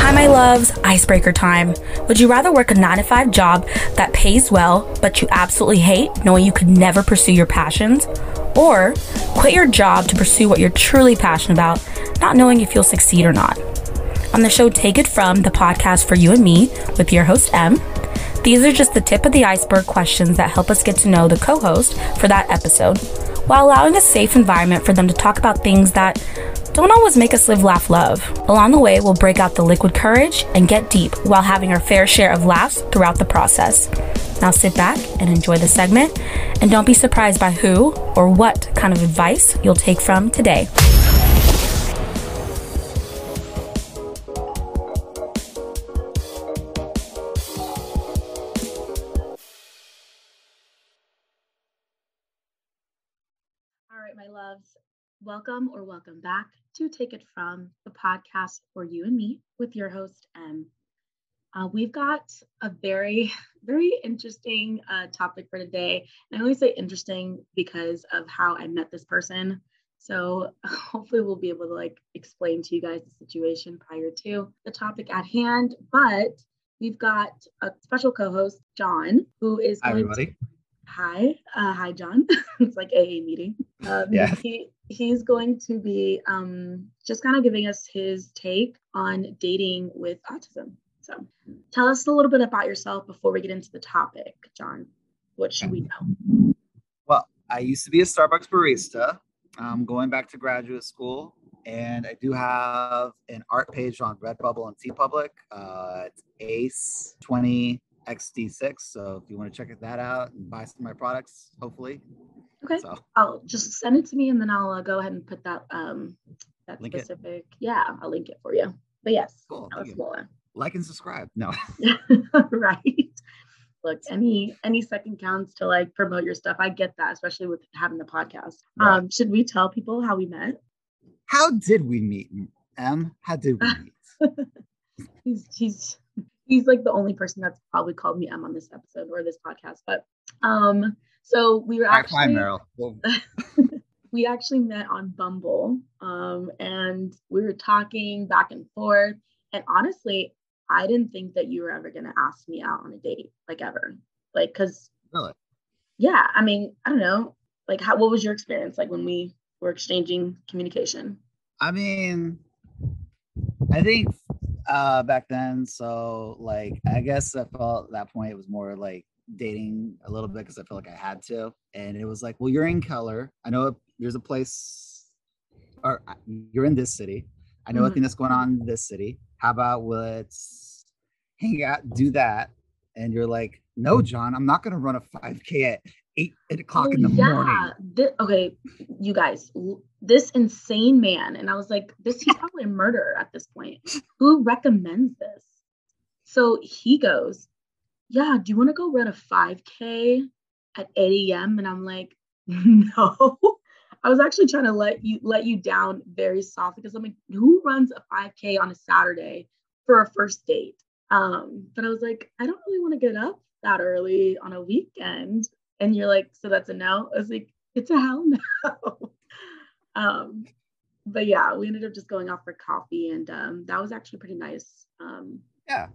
Hi, my loves. Icebreaker time. Would you rather work a 9 to 5 job that pays well, but you absolutely hate knowing you could never pursue your passions? Or quit your job to pursue what you're truly passionate about, not knowing if you'll succeed or not? On the show Take It From, the podcast for you and me, with your host, M, these are just the tip of the iceberg questions that help us get to know the co host for that episode, while allowing a safe environment for them to talk about things that don't always make us live, laugh, love. Along the way, we'll break out the liquid courage and get deep while having our fair share of laughs throughout the process. Now sit back and enjoy the segment, and don't be surprised by who or what kind of advice you'll take from today. Welcome or welcome back to Take It From, the podcast for you and me with your host, M. Uh, we've got a very, very interesting uh, topic for today. And I only say interesting because of how I met this person. So hopefully we'll be able to like explain to you guys the situation prior to the topic at hand. But we've got a special co-host, John, who is Hi, everybody. To, hi, uh, hi, John. it's like AA meeting. Um, Yeah. He, he's going to be um, just kind of giving us his take on dating with autism. So tell us a little bit about yourself before we get into the topic, John. What should we know? Well, I used to be a Starbucks barista. I'm going back to graduate school, and I do have an art page on Redbubble and TeePublic. Uh, it's Ace 20 XD6. So if you want to check that out and buy some of my products, hopefully. Okay. So I'll just send it to me and then I'll uh, go ahead and put that um that Link it. specific. Yeah, I'll link it for you. But yes, Cool, that thank was like and subscribe. No, right. Look, any any second counts to like promote your stuff. I get that, especially with having the podcast. Right. Um, should we tell people how we met? how did we meet? M? How did we meet? he's he's he's like the only person that's probably called me M on this episode or this podcast. But um, so we were actually five, Meryl. We actually met on Bumble, um, and we were talking back and forth. And honestly, I didn't think that you were ever gonna ask me out on a date, like ever, like because really? yeah, I mean, I don't know, like how what was your experience like when we were exchanging communication? I mean, I think uh back then, so like I guess I felt at that point it was more like dating a little bit because I felt like I had to. And it was like, well, you're in Keller. I know there's a place or uh, you're in this city. I know a Mhm. thing that's going on in this city. How about let's hang out, do that? And you're like, no, John, I'm not gonna run a 5k at eight, eight o'clock in the morning. Thi- okay, you guys, this insane man, and I was like, this he's probably a murderer at this point. Who recommends this? So he goes, yeah, do you want to go run a 5K at 8 a.m.? And I'm like, no. I was actually trying to let you let you down very softly because I'm like, who runs a 5K on a Saturday for a first date? Um, but I was like, I don't really want to get up that early on a weekend. And you're like, so that's a no. I was like, it's a hell no. um, but yeah, we ended up just going off for coffee, and um, that was actually pretty nice. Um, Yeah,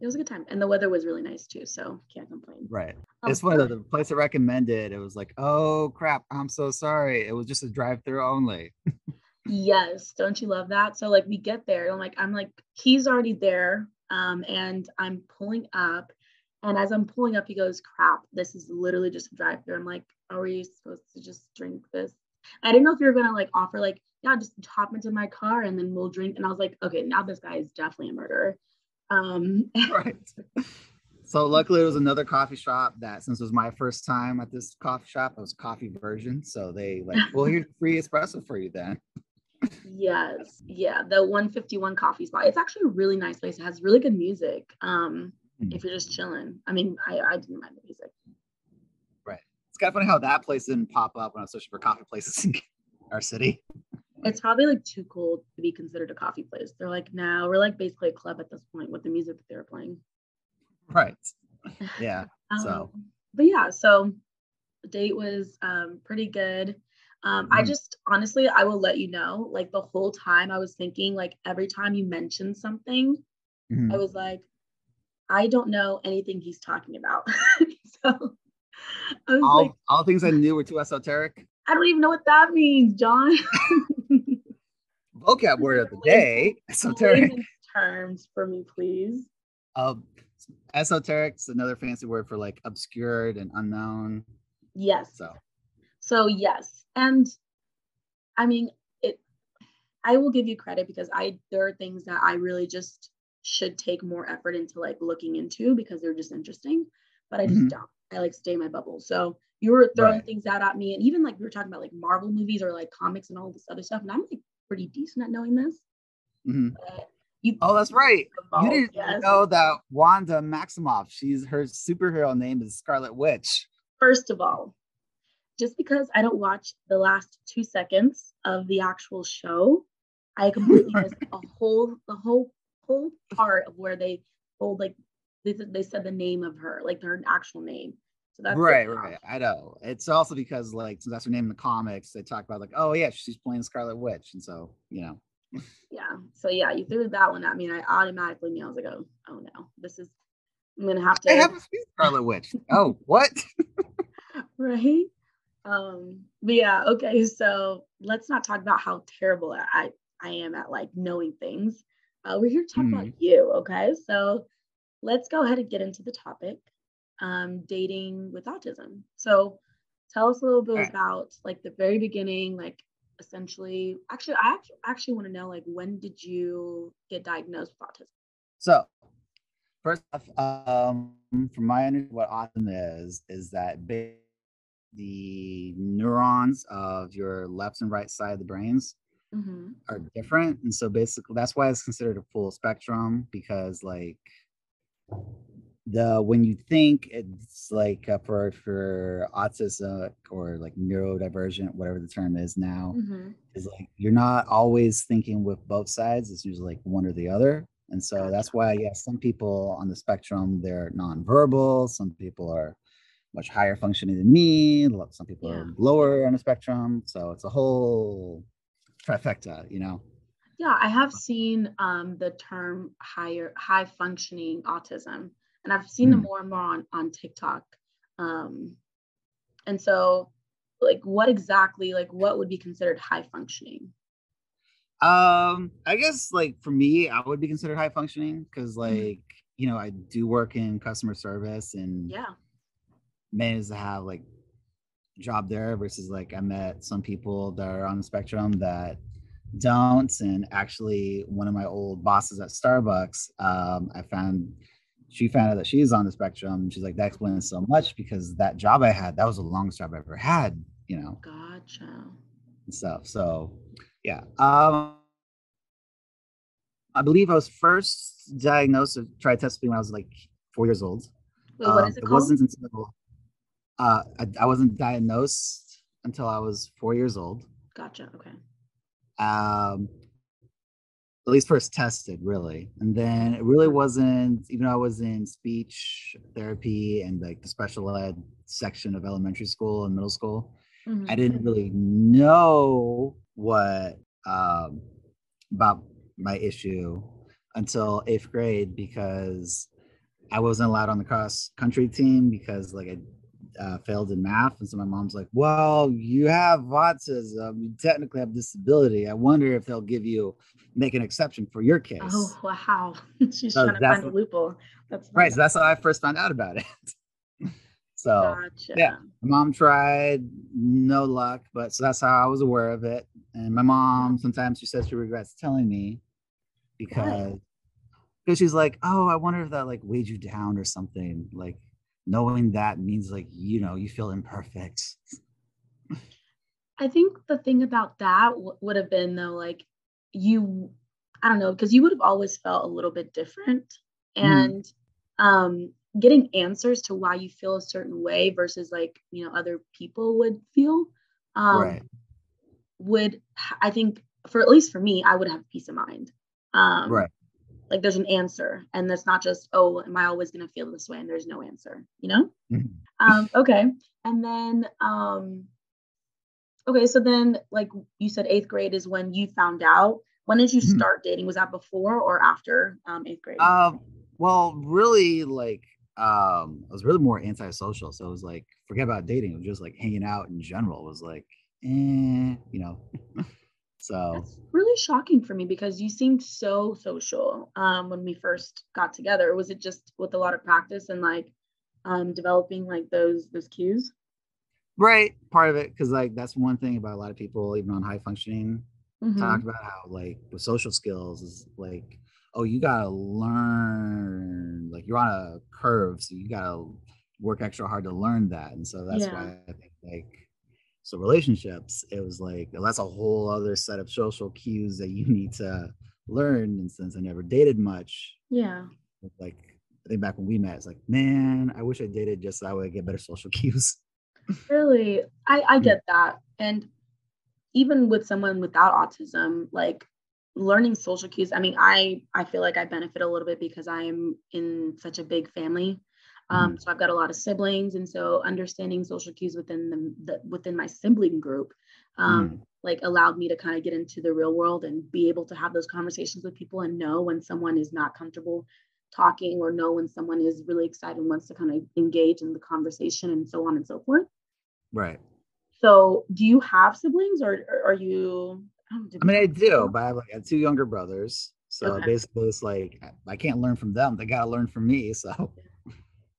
it was a good time, and the weather was really nice too, so can't complain. right. Um, It's one of the place I recommended. It was like, oh crap, I'm so sorry. It was just a drive-through only. Yes, don't you love that? So like we get there, and I'm like, I'm like, he's already there, um, and I'm pulling up, and as I'm pulling up, he goes, "Crap, this is literally just a drive-through." I'm like, "Are we supposed to just drink this?" I didn't know if you were gonna like offer like, "Yeah, just hop into my car and then we'll drink." And I was like, "Okay, now this guy is definitely a murderer." Um, right. So luckily, it was another coffee shop that, since it was my first time at this coffee shop, it was coffee version. So they like, well, here's free espresso for you then. yes, yeah, the 151 coffee spot. It's actually a really nice place. It has really good music. Um, Hmm. if you're just chilling. I mean, I I didn't mind the music. Kind of funny how that place didn't pop up when I was searching for coffee places in our city. it's probably like too cool to be considered a coffee place. They're like, no, we're like basically a club at this point with the music that they're playing. Right. Yeah. So- Um, but yeah, so the date was um, pretty good. Um, I just honestly, I will let you know. Like the whole time, I was thinking, like every time you mentioned something, Mhm. I was like, I don't know anything he's talking about. so all, like, all things I knew were too esoteric. I don't even know what that means, John. Vocab word of the day, esoteric. Terms for me, please. Um, is another fancy word for like obscured and unknown. Yes. So So yes, and I mean it. I will give you credit because I there are things that I really just should take more effort into like looking into because they're just interesting, but I just Mhm. don't. I like stay in my bubble. So you were throwing Right. things out at me, and even like we were talking about like Marvel movies or like comics and all this other stuff, and I'm like pretty decent at knowing this. mhm. You oh, that's right. You didn't yes. know that Wanda Maximoff. She's her superhero name is Scarlet Witch. First of all, just because I don't watch the last two seconds of the actual show, I completely missed a whole the whole whole part of where they told like they said they said the name of her, like her actual name. So that's right, right. I know. It's also because like since that's her name in the comics, they talk about like, oh yeah, she's playing Scarlet Witch, and so you know. Yeah. So yeah, you threw that one at me, and I automatically knew I was like, oh, oh no, this is I'm gonna have I to haven't seen Scarlet Witch. oh, what? right? Um, but yeah, okay, so let's not talk about how terrible I I am at like knowing things. Uh, we're here to talk about you, okay? So let's go ahead and get into the topic. Um, dating with autism. So tell us a little bit about like the very beginning, like essentially actually I actually, actually want to know like when did you get diagnosed with autism? So, first off, um, from my understanding, what autism is is that the neurons of your left and right side of the brains Mm-hmm. are different, and so basically that's why it's considered a full spectrum because like the when you think it's like uh, for for autism or like neurodivergent whatever the term is now Mm-hmm. is like you're not always thinking with both sides it's usually like one or the other and so that's why yeah some people on the spectrum they're nonverbal some people are much higher functioning than me some people Yeah. are lower on the spectrum so it's a whole trifecta you know Yeah, I have seen um, the term higher high functioning autism, and I've seen them Mm. more and more on on TikTok. Um, and so, like, what exactly, like, what would be considered high functioning? Um, I guess like for me, I would be considered high functioning because Mhm. like you know I do work in customer service and Yeah, managed to have like job there versus like I met some people that are on the spectrum that don't and actually one of my old bosses at Starbucks um I found she found out that she's on the spectrum she's like that explains so much because that job I had that was the longest job I ever had you know gotcha. and stuff. So yeah. Um I believe I was first diagnosed with tritypsy when I was like four years old. Wait, what Um, is it it called? wasn't until uh I, I wasn't diagnosed until I was four years old. Gotcha. Okay. Um at least first tested really. And then it really wasn't even though I was in speech therapy and like the special ed section of elementary school and middle school. Mhm. I didn't really know what um, about my issue until eighth grade because I wasn't allowed on the cross country team because like I uh, failed in math, and so my mom's like, "Well, you have autism. You technically have disability. I wonder if they'll give you make an exception for your case." Oh wow, she's So trying to find a what- loophole. That's Right. So that's how I first found out about it. so Gotcha. yeah. my mom tried no luck but so that's how i was aware of it and my mom sometimes she says she regrets telling me because because she's like oh i wonder if that like weighed you down or something like knowing that means like you know you feel imperfect I think the thing about that w- would have been though, like you, I don't know, because you would have always felt a little bit different, Mhm. and um, getting answers to why you feel a certain way versus like you know other people would feel, um, right would i think for at least for me, I would have peace of mind. Um, right Like there's an answer, and that's not just oh, am I always gonna feel this way? And there's no answer, you know. Mhm. Um, okay. And then um Okay, so then like you said eighth grade is when you found out. When did you Mhm. start dating? Was that before or after um eighth grade? Um, well, really, like, um, I was really more antisocial. So it was like, forget about dating. It was just like hanging out in general. It was like, eh, you know. so That's really shocking for me because you seemed so social um, when we first got together. Was it just with a lot of practice and like um, developing like those those cues? right, part of it, because like that's one thing about a lot of people, even on high functioning, Mhm. talk about how like with social skills is like, oh, you gotta learn, like you're on a curve, so you gotta work extra hard to learn that. And so that's Yeah. why I think like so relationships, it was like well, that's a whole other set of social cues that you need to learn. And since I never dated much, Yeah. like I think back when we met, it's like, man, I wish I dated just so I would get better social cues. Really, I I get that, and even with someone without autism, like learning social cues. I mean, I I feel like I benefit a little bit because I am in such a big family. Um, so I've got a lot of siblings, and so understanding social cues within the, the within my sibling group, um, Mm. like allowed me to kind of get into the real world and be able to have those conversations with people and know when someone is not comfortable talking or know when someone is really excited and wants to kind of engage in the conversation and so on and so forth. Right. So, do you have siblings, or, or are you? I, I mean, I do, but I have like I have two younger brothers. So Okay. basically, it's like I- I can't learn from them; they gotta learn from me. So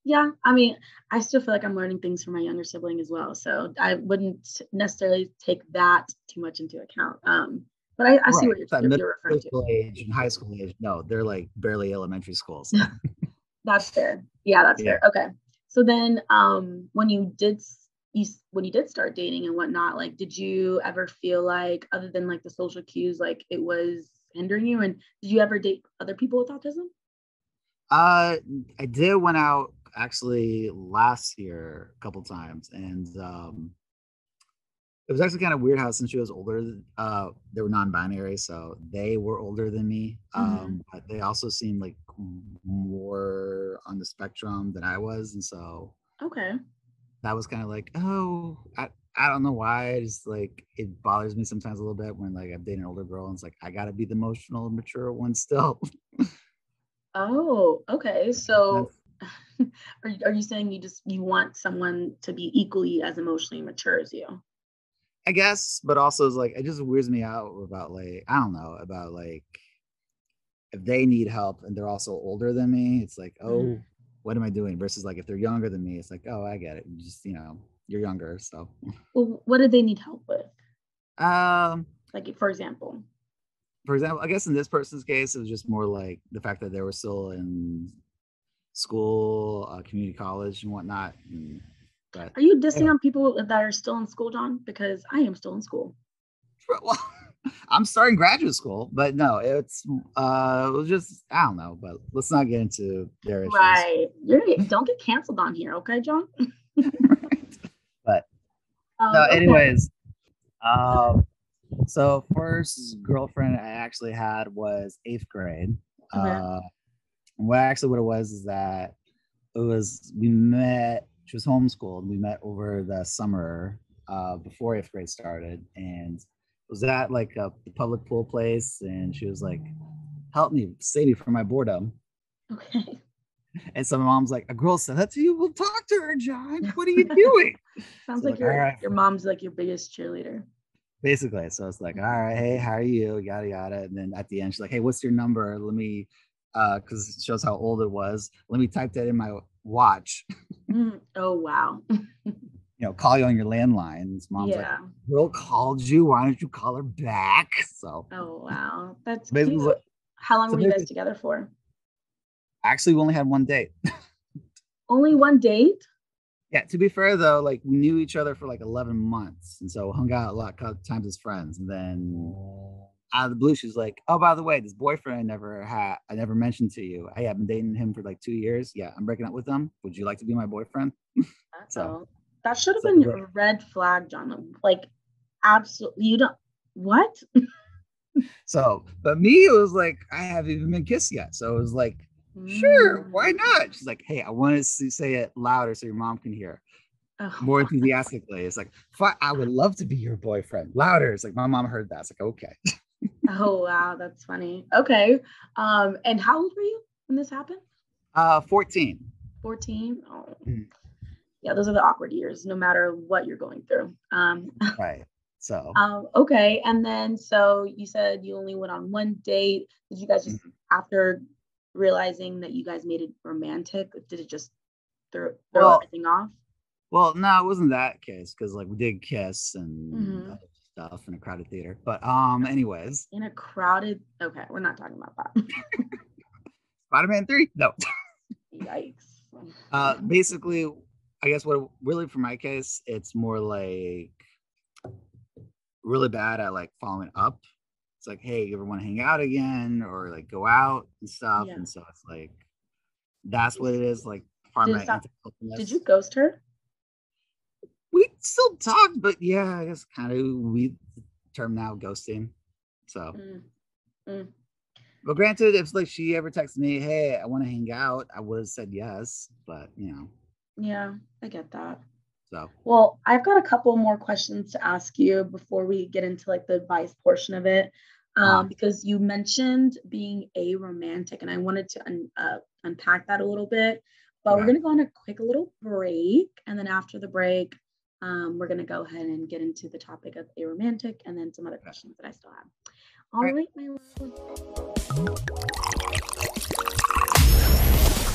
Yeah, I mean, I still feel like I'm learning things from my younger sibling as well. So I wouldn't necessarily take that too much into account. Um, but I, I see what you're, That middle you're referring to. school age and high school age, no, they're like barely elementary schools So. That's fair. Yeah, that's Yeah. fair. Okay. So then, um, when you did you when you did start dating and whatnot, like, did you ever feel like, other than like the social cues, like it was hindering you? And did you ever date other people with autism? Uh, I did went out actually last year a couple times, and um, it was actually kind of weird how since she was older, uh, they were non-binary, so they were older than me. Um, but they also seemed like more on the spectrum than I was, and so Okay. that was kind of like, oh, I, I don't know why. It's like it bothers me sometimes a little bit when like I'm dating an older girl and it's like I gotta be the emotional, mature one still. Oh, okay. So are you, are you saying you just you want someone to be equally as emotionally mature as you? I guess, but also it's like it just weirds me out about like I don't know about like if they need help and they're also older than me, it's like oh, Mhm. what am I doing? Versus like if they're younger than me, it's like oh, I get it. You just you know you're younger, so Well, what do they need help with? um. Like, for example. For example, I guess in this person's case, it was just more like the fact that they were still in school, uh, community college, and whatnot. And, but Are you dissing Yeah. on people that are still in school, John? Because I am still in school. well, I'm starting graduate school, but no, it's uh, it was just I don't know. But let's not get into their issues. Right. You're, don't get canceled on here, okay, John? but Um, no, okay. anyways, um, so first girlfriend I actually had was eighth grade. Okay. Uh, what actually what it was is that it was we met. She was homeschooled. We met over the summer uh, before eighth grade started, and it was at like a public pool place, and she was like, "Help me, save me from my boredom." Okay. And so my mom's like, "A girl said that to you? We'll talk to her, John. What are you doing?" Sounds So, like like, your alright. your mom's like your biggest cheerleader. basically. So it's like, all right, hey, how are you? Yada yada. And then at the end, she's like, hey, what's your number? Let me, uh, because it shows how old it was. Let me type that in my watch. Mm, Oh wow. You know, call you on your landline. And mom's yeah. like, girl called you. Why don't you call her back? So Oh wow. That's basically, cute. what- How long so were you guys together for? actually, we only had one date. Only one date? yeah. To be fair though, like we knew each other for like 11 months, and so hung out a lot of times as friends. And then out of the blue, she's like, "Oh, by the way, this boyfriend I never had, I never mentioned to you. Hey, I've been dating him for like two years. Yeah, I'm breaking up with him. Would you like to be my boyfriend?" So- that should have so been a red flag, John. Like absolutely you don't what? So, but me, it was like I haven't even been kissed yet. So it was like, sure, why Mm. not? She's like, "Hey, I want to say it louder so your mom can hear." oh, more enthusiastically. It's like, I would love to be your boyfriend. Louder. It's like my mom heard that. It's like, okay. oh wow, that's funny. Okay. Um, and how old were you when this happened? Uh 14. 14. Oh. Mm. Yeah, those are the awkward years, no matter what you're going through. Um right. So um, okay. And then so you said you only went on one date. Did you guys just mm-hmm. after realizing that you guys made it romantic, did it just throw, throw well, everything off? Well, no, it wasn't that case because like we did kiss and mm-hmm. Stuff in a crowded theater. But um, anyways. In a crowded okay, we're not talking about that. Spider-Man 3? No. Yikes. Uh basically, I guess what really for my case, it's more like really bad at like following up. It's like, hey, you ever want to hang out again or like go out and stuff? Yeah. And so it's like that's what it is. Like part did, of my did you ghost her? We still talk, but yeah, I guess kind of we term now ghosting. So mm. Mm. But granted, if like she ever texted me, hey, I want to hang out, I would have said yes. But you know. Yeah, I get that. So, well, I've got a couple more questions to ask you before we get into like the advice portion of it. Um, uh, because you mentioned being aromantic, and I wanted to un- uh, unpack that a little bit. But we're going to go on a quick little break. And then after the break, um, we're going to go ahead and get into the topic of aromantic and then some other questions that I still have. All, All right, right, my love.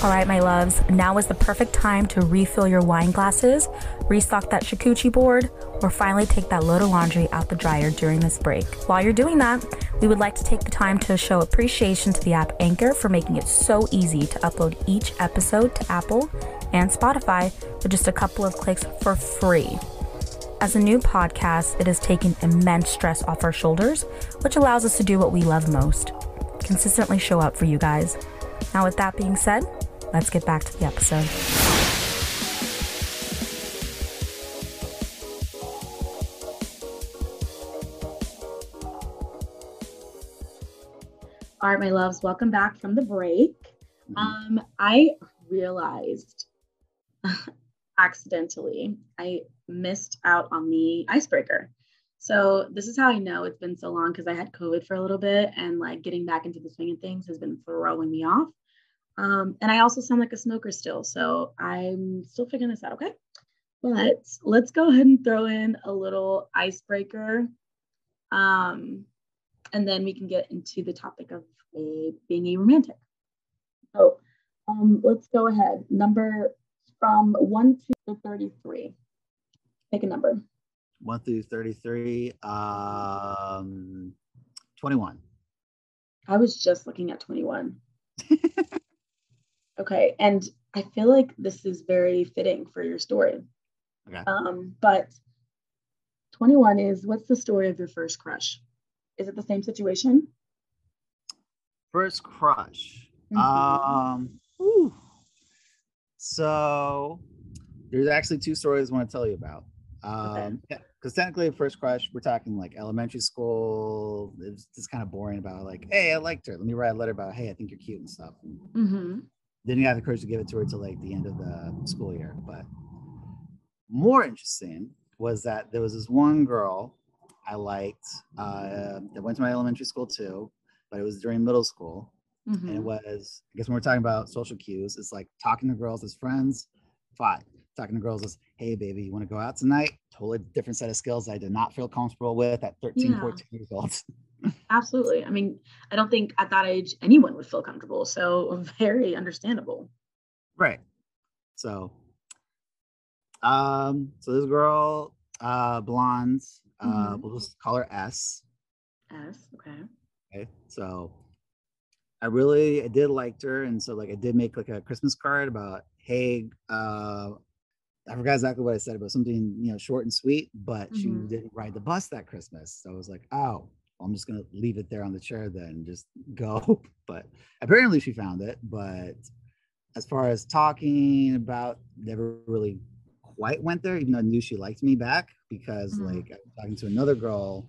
All right, my loves, now is the perfect time to refill your wine glasses, restock that charcuterie board, or finally take that load of laundry out the dryer during this break. While you're doing that, we would like to take the time to show appreciation to the app Anchor for making it so easy to upload each episode to Apple and Spotify with just a couple of clicks for free. As a new podcast, it has taken immense stress off our shoulders, which allows us to do what we love most consistently show up for you guys. Now, with that being said, let's get back to the episode. All right, my loves, welcome back from the break. Mm-hmm. Um, I realized accidentally I missed out on the icebreaker. So this is how I know it's been so long because I had COVID for a little bit and like getting back into the swing of things has been throwing me off. Um, and I also sound like a smoker still. So I'm still figuring this out. Okay. But let's go ahead and throw in a little icebreaker. Um, and then we can get into the topic of a, being aromantic. So um, let's go ahead. Number from 1 to 33. Pick a number. 1 through 33. Um, 21. I was just looking at 21. Okay. And I feel like this is very fitting for your story. Okay. Um, but 21 is what's the story of your first crush? Is it the same situation? First crush. Mm-hmm. Um, whew. so there's actually two stories I want to tell you about. Um, okay. because technically, first crush, we're talking like elementary school. It's just kind of boring about like, hey, I liked her. Let me write a letter about, hey, I think you're cute and stuff. Mm-hmm didn't have the courage to give it to her till like the end of the school year. But more interesting was that there was this one girl I liked uh, that went to my elementary school too, but it was during middle school. Mm-hmm. And it was, I guess when we're talking about social cues, it's like talking to girls as friends, fine. Talking to girls as, hey, baby, you want to go out tonight? Totally different set of skills I did not feel comfortable with at 13, yeah. 14 years old. Absolutely. I mean, I don't think at that age anyone would feel comfortable. So very understandable. Right. So um so this girl uh blonde uh mm-hmm. we'll just call her S. S, okay. Okay. So I really I did liked her and so like I did make like a Christmas card about hey uh I forgot exactly what I said about something, you know, short and sweet, but mm-hmm. she didn't ride the bus that Christmas. So I was like, oh, I'm just gonna leave it there on the chair then just go. But apparently she found it. But as far as talking about, never really quite went there, even though I knew she liked me back because mm-hmm. like I was talking to another girl.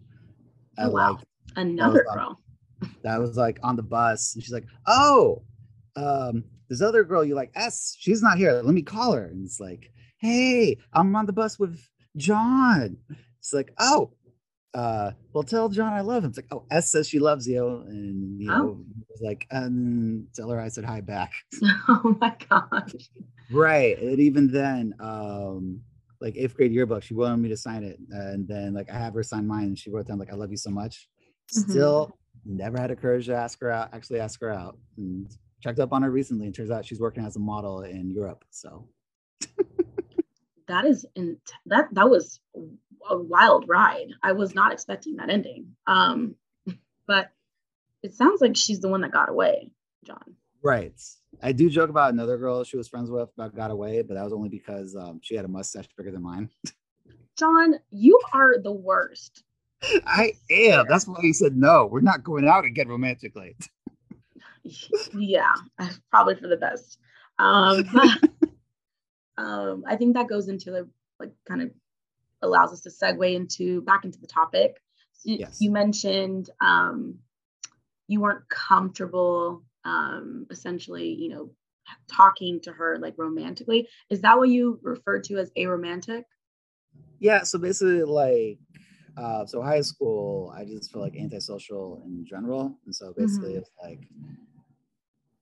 Oh, wow. like another that girl. that was like on the bus, and she's like, "Oh, um, this other girl you like S, she's not here. Let me call her." And it's like, hey, I'm on the bus with John. It's like, oh, uh, well, tell John I love him. It's like, oh, S says she loves you, and you know, it's like, um, tell her I said hi back. oh my gosh. Right, and even then, um, like eighth grade yearbook, she wanted me to sign it, and then like I have her sign mine, and she wrote down like, I love you so much. Mhm. Still, never had the courage to ask her out. Actually, ask her out, and checked up on her recently, and turns out she's working as a model in Europe. So That is in that that was a wild ride. I was not expecting that ending. Um, but it sounds like she's the one that got away, John. Right. I do joke about another girl she was friends with about got away, but that was only because um, she had a mustache bigger than mine. John, you are the worst. I am. That's why he said no. We're not going out again get romantic late. yeah, probably for the best. Um, but, um, I think that goes into the like kind of allows us to segue into back into the topic. So you, Yes. you mentioned um, you weren't comfortable, um, essentially, you know, talking to her like romantically. Is that what you referred to as aromantic? Yeah. So basically, like, uh, so high school, I just feel like antisocial in general, and so basically, Mhm. it's like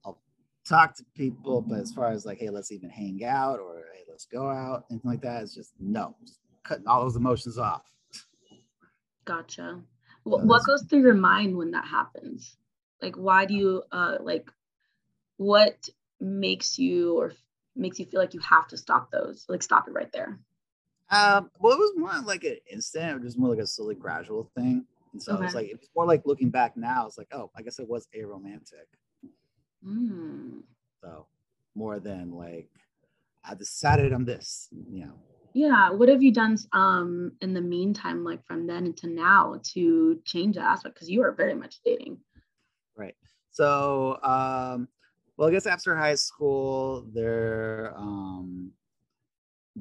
I'll talk to people, but as far as like, hey, let's even hang out or hey, let's go out, anything like that, it's just no, just cutting all those emotions off. Gotcha. So What, what goes through your mind when that happens? Like, why do you, uh, like, what makes you or makes you feel like you have to stop those? Like, stop it right there. Um, well, it was more like an instant, it was just more like a slowly gradual thing. And so it's Okay. like it's more like looking back now, it's like, oh, I guess it was aromantic. Mm. So more than like I decided on this, you know. Yeah. What have you done um in the meantime, like from then to now, to change that aspect? Because you are very much dating. Right. So um well I guess after high school there um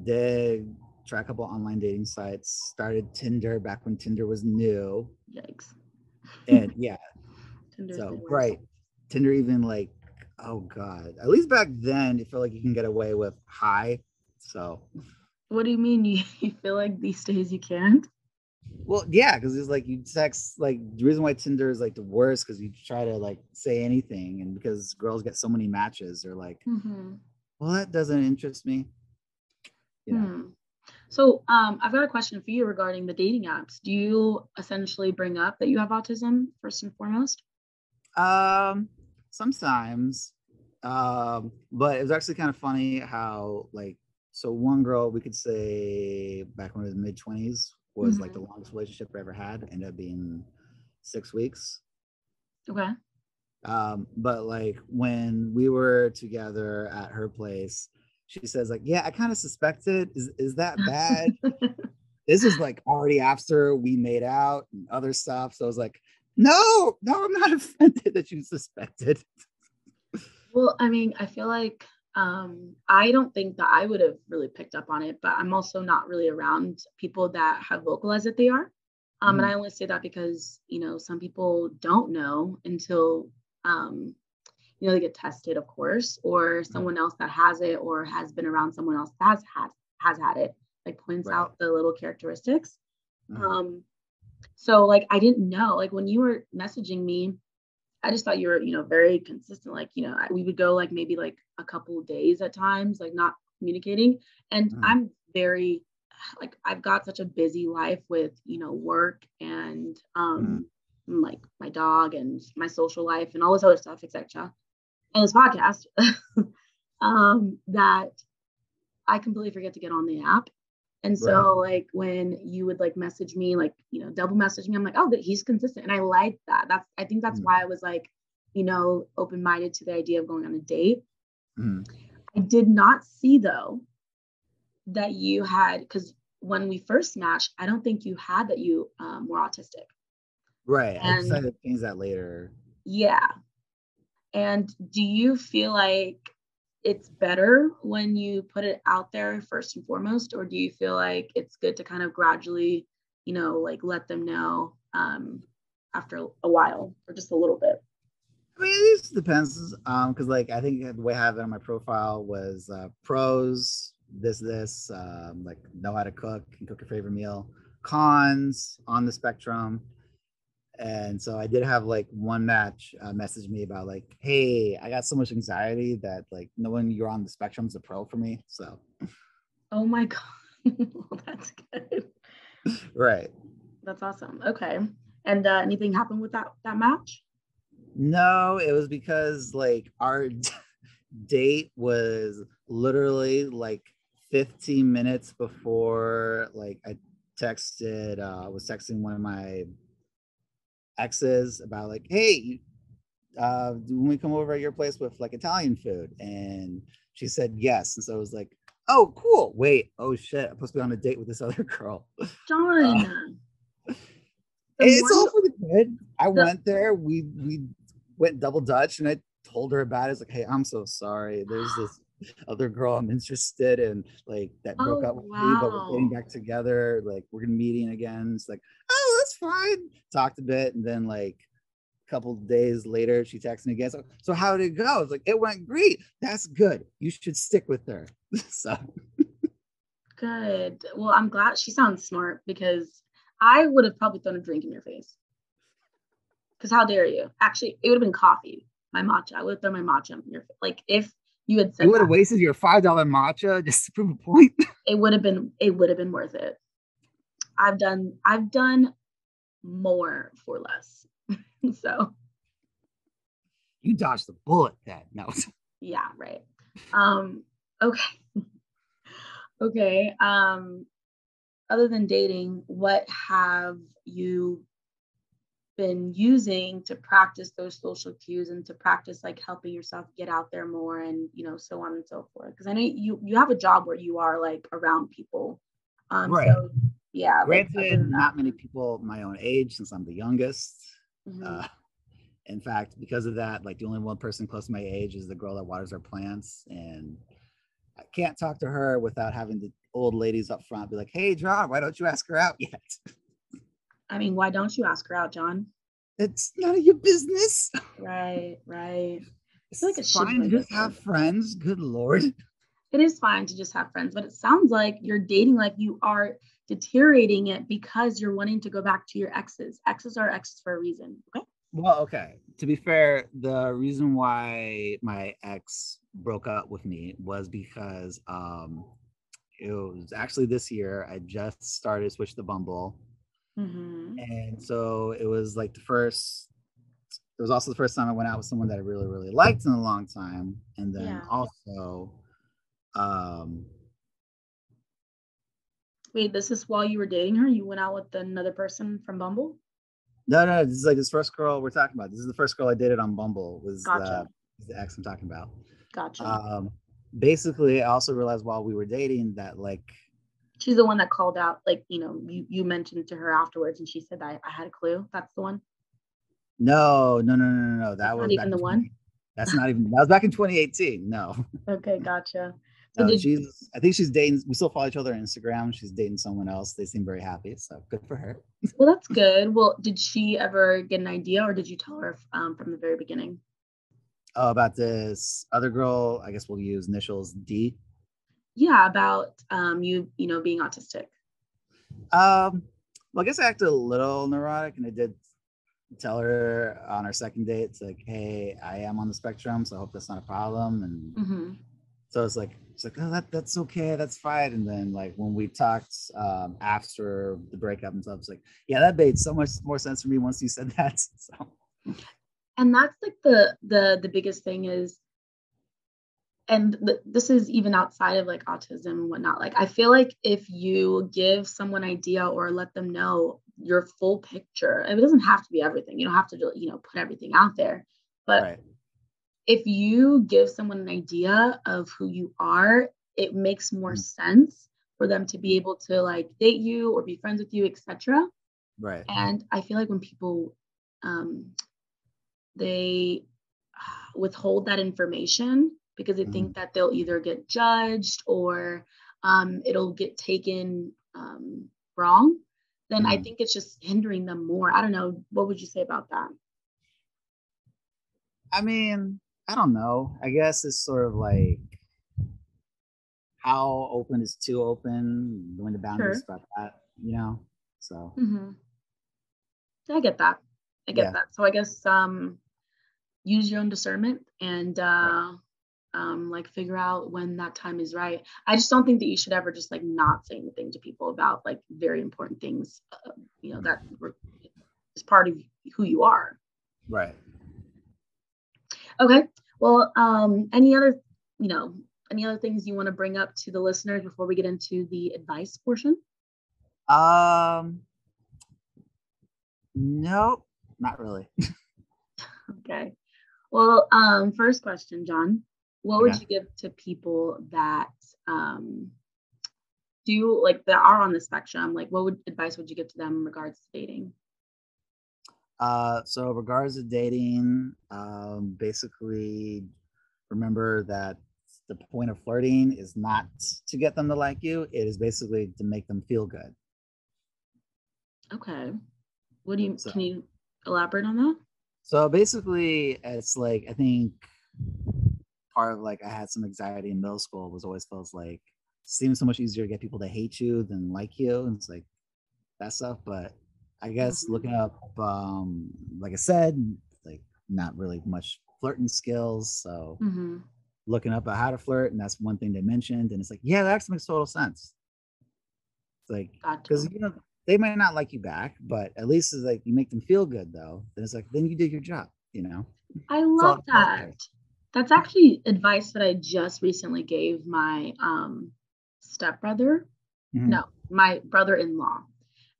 did try a couple online dating sites, started Tinder back when Tinder was new. Yikes. And yeah, Tinder's so right. Tinder even like oh god. At least back then it felt like you can get away with high. So What do you mean you, you feel like these days you can't? Well, yeah, because it's like you text like the reason why Tinder is like the worst because you try to like say anything, and because girls get so many matches, they're like, Mm-hmm. well, that doesn't interest me. You know, Hmm. So um, I've got a question for you regarding the dating apps. Do you essentially bring up that you have autism first and foremost? um, sometimes, um, but it was actually kind of funny how like so one girl we could say back when it was mid twenties was like the longest relationship I ever had, ended up being six weeks. Okay. um but like when we were together at her place she says like yeah i kind of suspected is, is that bad? This is like already after we made out and other stuff. So i was like no no i'm not offended that you suspected. Well, I mean, I feel like um, I don't think that I would have really picked up on it, but I'm also not really around people that have vocalized that they are. Um, And Mhm. I only say that because, you know, some people don't know until, um, you know, they get tested, of course, or someone else that has it or has been around someone else that has had has had it, like points Right. out the little characteristics. Mhm. Um, so like I didn't know, like when you were messaging me, I just thought you were, you know, very consistent. Like, you know, we would go like maybe like a couple of days at times, like not communicating. And Mhm. I'm very like I've got such a busy life with, you know, work and um like my dog and my social life and all this other stuff, etc. And this podcast, um, that I completely forget to get on the app. And so like when you would like message me, like, you know, double message me, I'm like, oh, but he's consistent. And I like that. That's I think that's Mm. why I was like, you know, open-minded to the idea of going on a date. Mhm. I did not see though that you had because when we first matched, I don't think you had that you um, were autistic. right i And- decided to change that later Yeah. And do you feel like it's better when you put it out there first and foremost, or do you feel like it's good to kind of gradually, you know, like let them know um, after a while or just a little bit? I mean, it just depends. Um, because like I think the way I have it on my profile was uh pros, this, this, um, like know how to cook and cook your favorite meal. Cons on the spectrum. And so I did have like one match uh, message me about like, hey, I got so much anxiety that like knowing you're on the spectrum is a pro for me. So, Oh my god, well, that's good. right. That's awesome. Okay, and uh, anything happened with that that match? No, it was because like our date was literally like 15 minutes before like I texted uh was texting one of my exes about like, hey, uh when we come over at your place with like Italian food? And she said yes. And so I was like, oh cool. Wait, oh shit, I'm supposed to be on a date with this other girl. John. The it's all for the good. I the- went there. We we went double dutch, and I told her about it. It's like, hey, I'm so sorry. There's this other girl I'm interested in, like that broke Oh, up with me, but we're getting back together. Like we're gonna meeting again. It's like, oh, that's fine. Talked a bit, and then like a couple days later, she texted me again. So, so how did it go? It's like it went great. That's good. You should stick with her. so Good. Well, I'm glad she sounds smart because I would have probably thrown a drink in your face. Because how dare you? Actually, it would have been coffee. My matcha. I would have thrown my matcha in your face. Like if you had said you would have wasted your five dollar matcha just to prove a point. it would have been it would have been worth it. I've done I've done more for less. so you dodged the bullet. That no. yeah, right. Um, okay. okay. Um, other than dating, what have you been using to practice those social cues and to practice like helping yourself get out there more and you know so on and so forth because i know you you have a job where you are like around people um Right. so yeah Granted, not many people my own age since I'm the youngest. mhm. Uh, in fact, because of that, like the only one person close to my age is the girl that waters our plants, and I can't talk to her without having the old ladies up front be like, "Hey, John, why don't you ask her out yet?" i mean why don't you ask her out john It's none of your business. right right It's feel like it should fine just have friends. Good lord. It is fine to just have friends, but it sounds like you're dating like you are deteriorating it because you're wanting to go back to your exes. Exes are exes for a reason. Okay. Well, okay. To be fair, the reason why my ex broke up with me was because um it was actually this year. I just started switch to Bumble. Mm-hmm. And so it was like the first it was also the first time I went out with someone that I really, really liked in a long time. And then Yeah. also um Wait, this is while you were dating her? You went out with another person from Bumble? no, no, this is like this first girl we're talking about. This is the first girl I dated on Bumble was Gotcha. the, the ex I'm talking about. Gotcha. Um basically I also realized while we were dating that like She's the one that called out, like, you know, you, you mentioned to her afterwards and she said, I, I had a clue. That's the one. no, no, no, no, no, no. That That's was not even the 20 one? That's not even that was back in 2018. No. Okay, gotcha. No, she's I think she's dating we still follow each other on Instagram. She's dating someone else. They seem very happy. So good for her. Well, that's good. Well, did she ever get an idea or did you tell her um, from the very beginning? Oh, about this other girl, I guess we'll use initials D. Yeah, about um, you, you know, being autistic. Um, well, I guess I acted a little neurotic, and I did tell her on our second date, it's like, hey, I am on the spectrum, so I hope that's not a problem. And hmm so it's like, it's like, oh, that that's okay, that's fine. And then like when we talked um, after the breakup and stuff, it's like, yeah, that made so much more sense for me once you said that. So And that's like the the the biggest thing is, and th- this is even outside of like autism and whatnot. Like I feel like if you give someone idea or let them know your full picture, it doesn't have to be everything. You don't have to you know put everything out there, but right, if you give someone an idea of who you are, it makes more Mm. sense for them to be able to like date you or be friends with you, etc. right, And I feel like when people um, they withhold that information because they think that they'll either get judged or um, it'll get taken um, wrong, then I Mhm. think it's just hindering them more. I don't know. What would you say about that? I mean, I don't know. I guess it's sort of like how open is too open, when the boundaries about that, you know. So hmm I get that. I get Yeah. that. So I guess um use your own discernment and uh um like figure out when that time is right. I just don't think that you should ever just like not say anything to people about like very important things, uh, you know, that were- is part of who you are. right. Okay. Well, um, any other, you know, any other things you want to bring up to the listeners before we get into the advice portion? Um nope, not really. Okay. Well, um, first question, John. What would Okay. you give to people that um do like that are on the spectrum? Like what would advice would you give to them in regards to dating? Uh, so regards to dating, um, basically remember that the point of flirting is not to get them to like you. It is basically to make them feel good. Okay. What do you So- can you elaborate on that? So basically, it's like I think part of like I had some anxiety in middle school was always feels like seems so much easier to get people to hate you than like you, and it's like that stuff. But I guess Mhm. looking up, um, like I said, like not really much flirting skills. So hmm looking up at how to flirt, and that's one thing they mentioned, and it's like, yeah, that actually makes total sense. It's like Gotcha. because you know they might not like you back, but at least it's like you make them feel good though. Then it's like then you did your job, you know. I love that. That's actually advice that I just recently gave my um stepbrother. Mhm. No, my brother-in-law.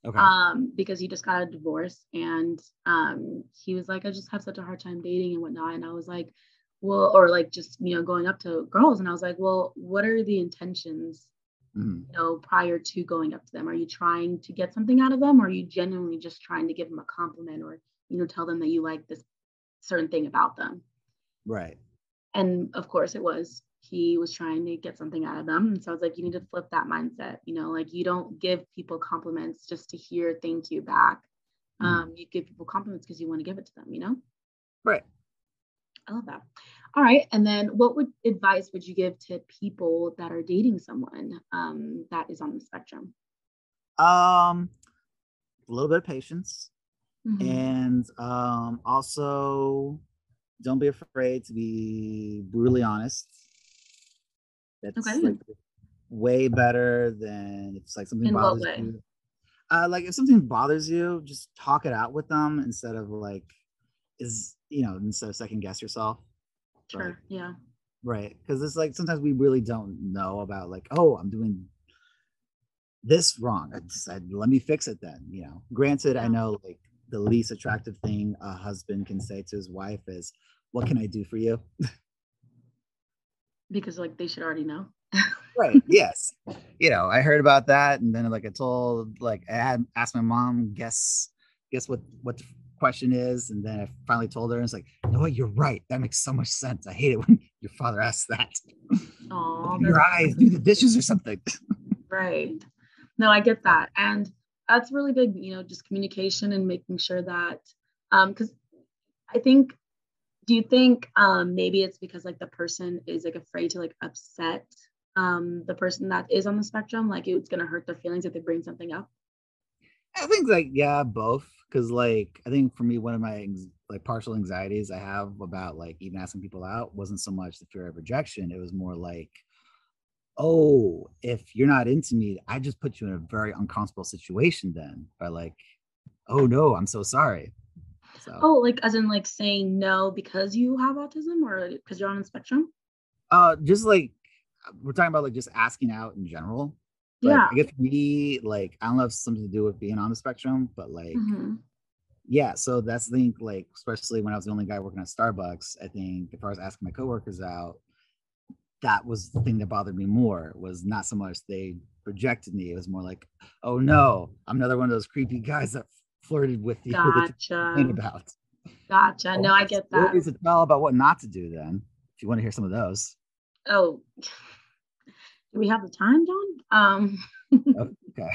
Okay. um because he just got a divorce and um he was like i just have such a hard time dating and whatnot and i was like well or like just you know going up to girls and i was like well what are the intentions Mhm. you know prior to going up to them are you trying to get something out of them or are you genuinely just trying to give them a compliment or you know tell them that you like this certain thing about them Right. and of course it was he was trying to get something out of them and so i was like you need to flip that mindset you know like you don't give people compliments just to hear thank you back Mhm. um you give people compliments because you want to give it to them you know Right. i love that all right and then what would advice would you give to people that are dating someone um that is on the spectrum Um, a little bit of patience, Mhm. and um, also don't be afraid to be brutally honest. That's Okay. like way better than if it's like something In bothers you. Uh, like if something bothers you, just talk it out with them instead of like is you know instead of second guess yourself. sure Right. yeah Right. Because it's like sometimes we really don't know about like, oh, I'm doing this wrong. I decided, let me fix it then. You know, granted, I know like the least attractive thing a husband can say to his wife is, What can I do for you? because like they should already know Right. yes. You know, I heard about that. And then like I told like I had asked my mom, guess, guess what what the question is. And then I finally told her, and it's like, you know what, you're right. That makes so much sense. I hate it when your father asks that. oh your eyes, do the dishes or something. Right. No, I get that. And that's really big, you know, just communication and making sure that um because I think do you think um maybe it's because like the person is like afraid to like upset um the person that is on the spectrum like it's gonna hurt their feelings if they bring something up I think like yeah, both. Cause like I think for me, one of my like partial anxieties I have about like even asking people out wasn't so much the fear of rejection. It was more like, oh, if you're not into me, I just put you in a very uncomfortable situation then by like, oh no, I'm so sorry. So oh like as in like saying no because you have autism or because you're on the spectrum uh just like we're talking about like just asking out in general. Like, yeah I guess me, like I don't know if it's something to do with being on the spectrum, but like Mhm. yeah so that's the thing like especially when i was the only guy working at starbucks i think if i was asking my coworkers out that was the thing that bothered me more was not so much they rejected me it was more like oh no i'm another one of those creepy guys that flirted with you that you complain gotcha about. Gotcha. No i get that. Stories to tell about what not to do then if you want to hear some of those? Oh, do we have the time, John? Um, okay.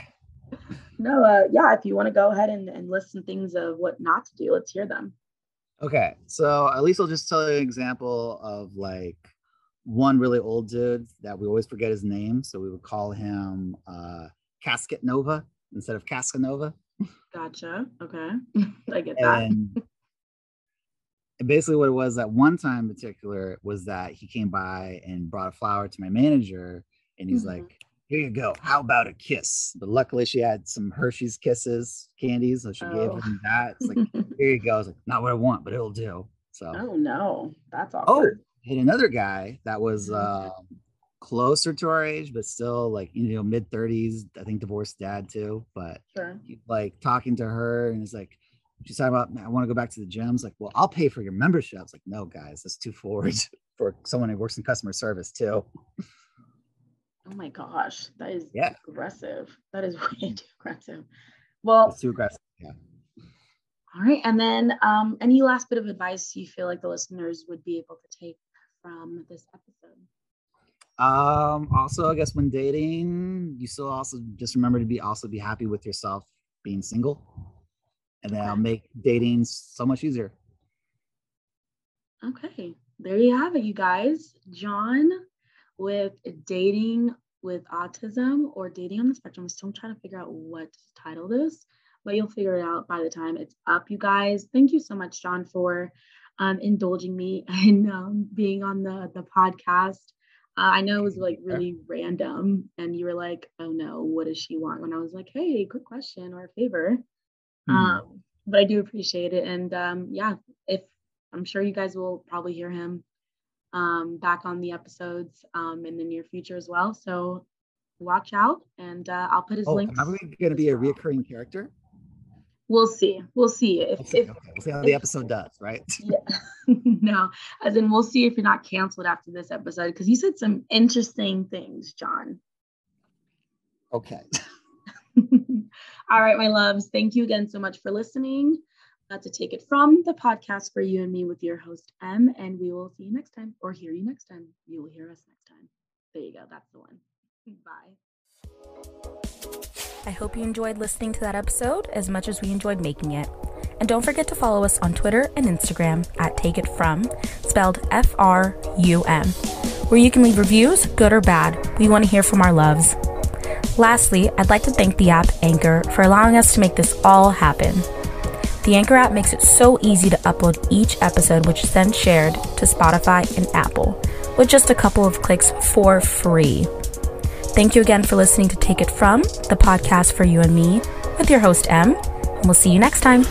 No, uh, yeah, if you want to go ahead and, and list some things of what not to do, let's hear them. Okay, so at least I'll just tell you an example of like one really old dude that we always forget his name, so we would call him uh, Casket Nova instead of Casanova. Gotcha. Okay. I get that. And, basically, what it was at one time in particular was that he came by and brought a flower to my manager, and he's Mhm. like, "Here you go. How about a kiss?" But luckily, she had some Hershey's Kisses candies, so she Oh. gave him that. It's like, "Here you go." I was like, "Not what I want, but it'll do." So, oh no, that's awesome. oh, awkward. and another guy that was Mhm. Closer to our age, but still like you know mid thirties. I think divorced dad too, but Sure. like talking to her and it's like she's talking about I want to go back to the gym. It's like, well, I'll pay for your membership. It's like, no, guys, that's too forward for someone who works in customer service too. Oh my gosh, that is Yeah. aggressive. That is way too aggressive. Well, It's too aggressive. Yeah. all right. And then um, any last bit of advice you feel like the listeners would be able to take from this episode? Um, also, I guess when dating, you still also just remember to be also be happy with yourself being single. And that'll Okay. make dating so much easier. Okay, there you have it, you guys. John with dating with autism or dating on the spectrum. I'm still trying to figure out what to title this, but you'll figure it out by the time it's up, you guys. Thank you so much, John, for um, indulging me in um, being on the the podcast. Uh, I know it was like really random, and you were like, "Oh no, what does she want?" When I was like, "Hey, quick question or a favor." Hmm. Um, but I do appreciate it, and um, yeah, if I'm sure you guys will probably hear him um, back on the episodes um, in the near future as well. So watch out, and uh, I'll put his oh, links. am I going to be a well. reoccurring character? We'll see. We'll see if, We'll see, if okay. we'll see how the episode does, right? yeah. no, as in we'll see if you're not canceled after this episode because you said some interesting things, John. Okay. All right, my loves. Thank you again so much for listening. Uh, to take it from the podcast for you and me with your host M, and we will see you next time or hear you next time. You will hear us next time. There you go. That's the one. Bye. I hope you enjoyed listening to that episode as much as we enjoyed making it. And don't forget to follow us on Twitter and Instagram at Take It From, spelled F R U M, where you can leave reviews, good or bad. We want to hear from our loves. Lastly, I'd like to thank the app Anchor for allowing us to make this all happen. The Anchor app makes it so easy to upload each episode, which is then shared to Spotify and Apple with just a couple of clicks for free. Thank you again for listening to Take It From, the podcast for you and me, with your host M, and we'll see you next time.